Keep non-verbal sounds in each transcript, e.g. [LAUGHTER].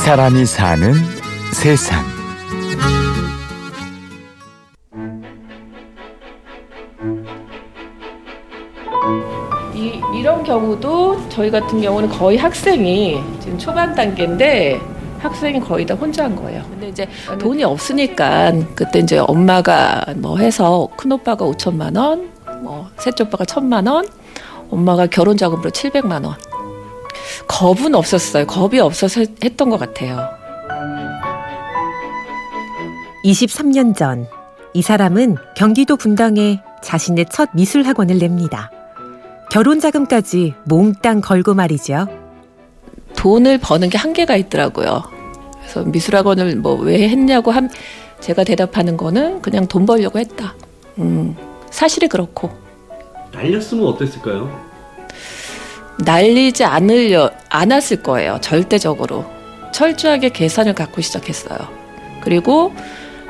사람이 사는 세상. 이, 이런 경우도 저희 같은 경우는 거의 학생이 지금 초반 단계인데 학생이 거의 다 혼자 한 거예요. 근데 이제 돈이 없으니까 그때 이제 엄마가 뭐 해서 큰 오빠가 5천만 원, 뭐 셋째 오빠가 천만 원, 엄마가 결혼 자금으로 700만 원. 겁은 없었어요. 겁이 없어서 했던 것 같아요. 23년 전, 이 사람은 경기도 분당에 자신의 첫 미술 학원을 냅니다. 결혼 자금까지 몽땅 걸고 말이죠. 돈을 버는 게 한계가 있더라고요. 그래서 미술학원을 뭐 왜 했냐고 함 제가 대답하는 거는 그냥 돈 벌려고 했다. 음, 사실이 그렇고 날렸으면 어땠을까요? 날리지 않으려 않았을 거예요. 절대적으로 철저하게 계산을 갖고 시작했어요. 그리고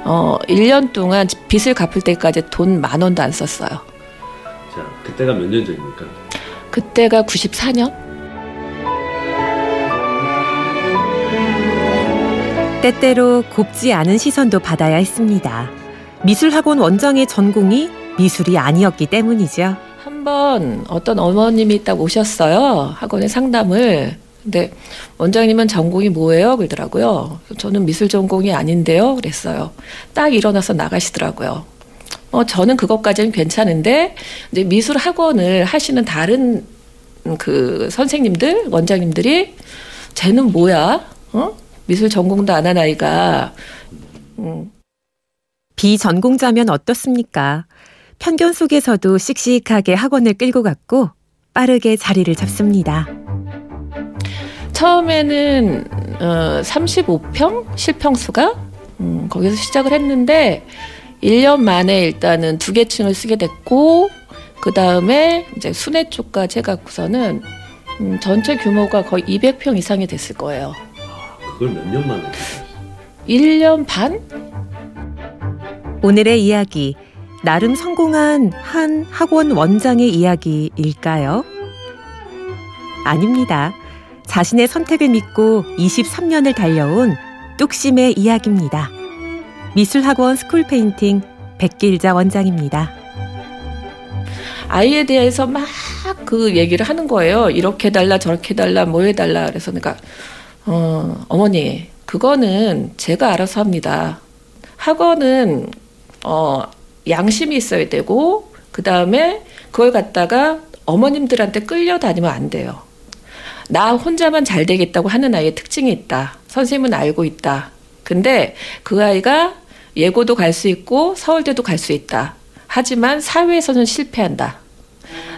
어 1년 동안 빚을 갚을 때까지 돈 만 원도 안 썼어요. 자, 그때가 몇 년 전입니까? 그때가 94년? 때때로 곱지 않은 시선도 받아야 했습니다. 미술학원 원장의 전공이 미술이 아니었기 때문이죠. 한 번 어떤 어머님이 딱 오셨어요. 학원에 상담을. 근데 원장님은 전공이 뭐예요? 그러더라고요. 저는 미술 전공이 아닌데요. 그랬어요. 딱 일어나서 나가시더라고요. 어, 저는 그것까지는 괜찮은데 이제 미술 학원을 하시는 다른 그 선생님들, 원장님들이 쟤는 뭐야? 어? 미술 전공도 안 한 아이가 음, 비전공자면 어떻습니까? 편견 속에서도 씩씩하게 학원을 끌고 갔고 빠르게 자리를 잡습니다. 처음에는 어, 35평 실평수가 음, 거기서 시작을 했는데 1년 만에 일단은 두 개 층을 쓰게 됐고 그 다음에 이제 순회 쪽까지 해갖고서는 음, 전체 규모가 거의 200평 이상이 됐을 거예요. 그걸 몇 년 만에? 1년 반? 오늘의 이야기 나름 성공한 한 학원 원장의 이야기일까요? 아닙니다. 자신의 선택을 믿고 23년을 달려온 뚝심의 이야기입니다. 미술학원 스쿨페인팅 백길자 원장입니다. 아이에 대해서 막 그 얘기를 하는 거예요. 이렇게 해달라, 저렇게 해달라, 뭐 해달라. 그래서 내가, 어, 어머니, 그거는 제가 알아서 합니다. 학원은, 어, 양심이 있어야 되고, 그 다음에 그걸 갖다가 어머님들한테 끌려다니면 안 돼요. 나 혼자만 잘 되겠다고 하는 아이의 특징이 있다. 선생님은 알고 있다. 근데 그 아이가 예고도 갈 수 있고 서울대도 갈 수 있다. 하지만 사회에서는 실패한다.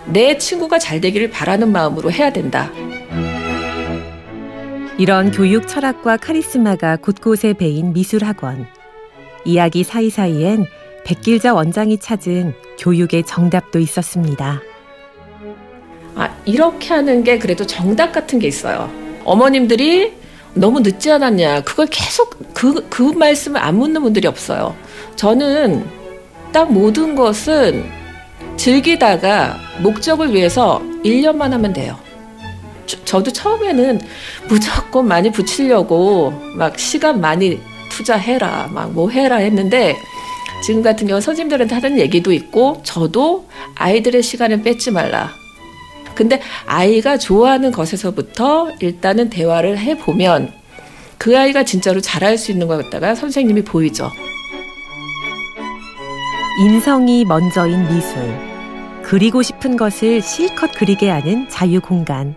내 친구가 잘 되기를 바라는 마음으로 해야 된다. 이런 교육 철학과 카리스마가 곳곳에 배인 미술학원. 이야기 사이사이엔 백길자 원장이 찾은 교육의 정답도 있었습니다. 아, 이렇게 하는 게 그래도 정답 같은 게 있어요. 어머님들이 너무 늦지 않았냐. 그걸 계속 그, 그 말씀을 안 묻는 분들이 없어요. 저는 딱 모든 것은 즐기다가 목적을 위해서 1년만 하면 돼요. 저, 도 처음에는 무조건 많이 붙이려고 막 시간 많이 투자해라, 막 뭐 해라 했는데 지금 같은 경우 선생님들한테 하는 얘기도 있고 저도 아이들의 시간을 뺏지 말라. 근데 아이가 좋아하는 것에서부터 일단은 대화를 해보면 그 아이가 진짜로 잘할 수 있는 것 같다가 선생님이 보이죠. 인성이 먼저인 미술. 그리고 싶은 것을 실컷 그리게 하는 자유 공간.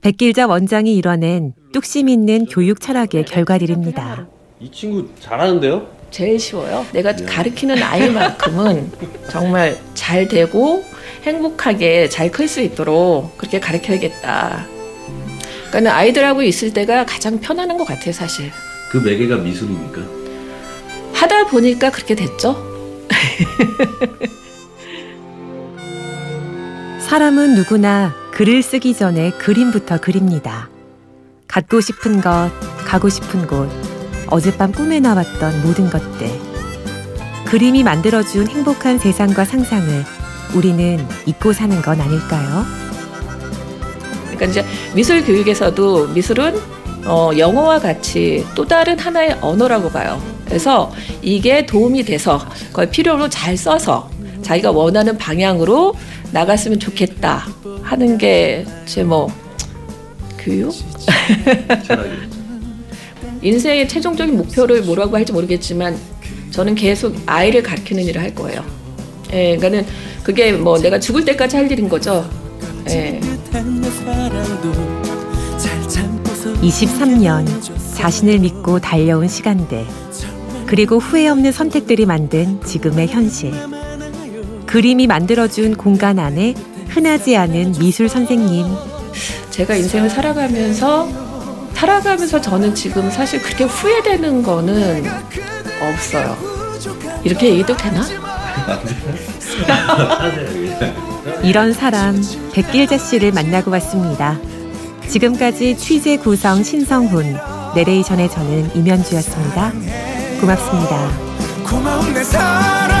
백길자 원장이 이뤄낸 뚝심 있는 교육 철학의 결과들입니다. 이 친구 잘하는데요? 제일 쉬워요. 내가 가르치는 아이만큼은 [LAUGHS] 정말 잘 되고 행복하게 잘 클 수 있도록 그렇게 가르쳐야겠다. 그러니까 아이들하고 있을 때가 가장 편안한 것 같아요, 사실. 그 매개가 미술입니까? 하다 보니까 그렇게 됐죠. [LAUGHS] 사람은 누구나 글을 쓰기 전에 그림부터 그립니다. 갖고 싶은 것, 가고 싶은 곳, 어젯밤 꿈에 나왔던 모든 것들. 그림이 만들어준 행복한 세상과 상상을 우리는 잊고 사는 건 아닐까요? 그러니까 이제 미술 교육에서도 미술은 어, 영어와 같이 또 다른 하나의 언어라고 봐요. 그래서 이게 도움이 돼서 그걸 필요로 잘 써서 자기가 원하는 방향으로 나갔으면 좋겠다 하는 게 제 뭐 교육. [LAUGHS] 인생의 최종적인 목표를 뭐라고 할지 모르겠지만 저는 계속 아이를 가르치는 일을 할 거예요. 예, 그러니까는 그게 뭐 내가 죽을 때까지 할 일인 거죠. 예. 23년 자신을 믿고 달려온 시간들 그리고 후회 없는 선택들이 만든 지금의 현실 그림이 만들어준 공간 안에 흔하지 않은 미술 선생님 제가 인생을 살아가면서 살아가면서 저는 지금 사실 그렇게 후회되는 거는 없어요. 이렇게 얘기도 되나? [LAUGHS] 이런 사람 백길자 씨를 만나고 왔습니다. 지금까지 취재 구성 신성훈 내레이션의 저는 임현주였습니다. 고맙습니다. 고마운 내 사랑